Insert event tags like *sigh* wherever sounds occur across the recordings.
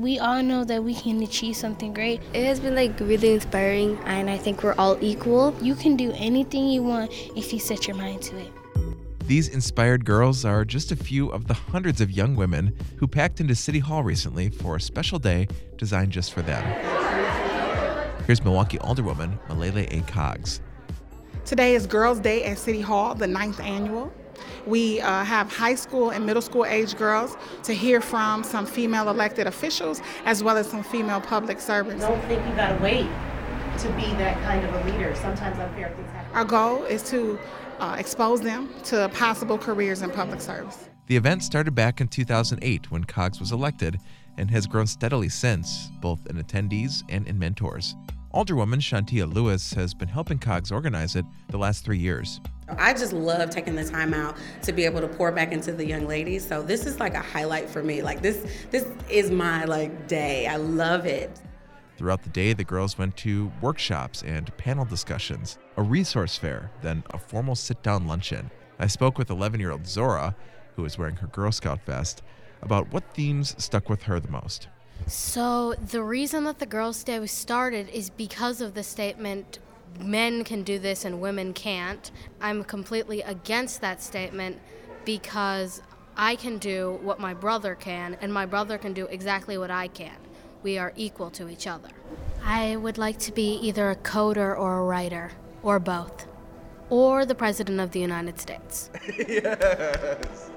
we all know that we can achieve something great. It has been like really inspiring, and I think we're all equal. You can do anything you want if you set your mind to it. These inspired girls are just a few of the hundreds of young women who packed into City Hall recently for a special day designed just for them. Here's Milwaukee Alderwoman Milele A. Coggs. Today is Girls' Day at City Hall, the ninth annual. We uh, have high school and middle school age girls to hear from some female elected officials as well as some female public servants. I don't think you gotta wait to be that kind of a leader. Sometimes unfair things happen. Our goal is to uh, expose them to possible careers in public service. The event started back in 2008 when Coggs was elected and has grown steadily since, both in attendees and in mentors. Alderwoman Chantia Lewis has been helping Coggs organize it the last three years. I just love taking the time out to be able to pour back into the young ladies. So this is like a highlight for me. Like this this is my like day. I love it. Throughout the day, the girls went to workshops and panel discussions, a resource fair, then a formal sit-down luncheon. I spoke with 11-year-old Zora, who was wearing her Girl Scout vest, about what themes stuck with her the most. So, the reason that the Girls' Day was started is because of the statement men can do this and women can't. I'm completely against that statement because I can do what my brother can, and my brother can do exactly what I can. We are equal to each other. I would like to be either a coder or a writer, or both, or the President of the United States. *laughs* yes.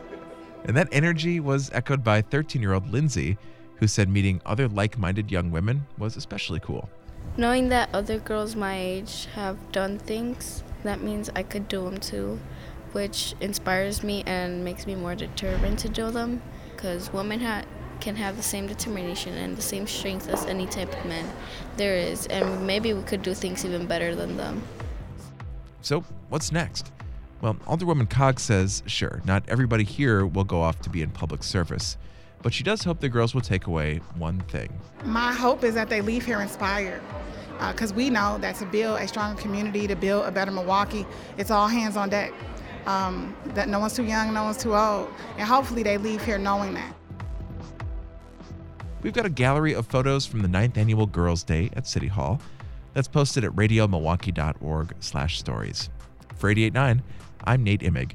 And that energy was echoed by 13 year old Lindsay, who said meeting other like minded young women was especially cool. Knowing that other girls my age have done things, that means I could do them too, which inspires me and makes me more determined to do them. Because women ha- can have the same determination and the same strength as any type of man there is, and maybe we could do things even better than them. So, what's next? Well, Alderwoman Coggs says, sure, not everybody here will go off to be in public service, but she does hope the girls will take away one thing. My hope is that they leave here inspired because uh, we know that to build a stronger community, to build a better Milwaukee, it's all hands on deck. Um, that no one's too young, no one's too old, and hopefully they leave here knowing that. We've got a gallery of photos from the 9th annual Girls' Day at City Hall that's posted at radiomilwaukee.org slash stories. For 889, I'm Nate Imig.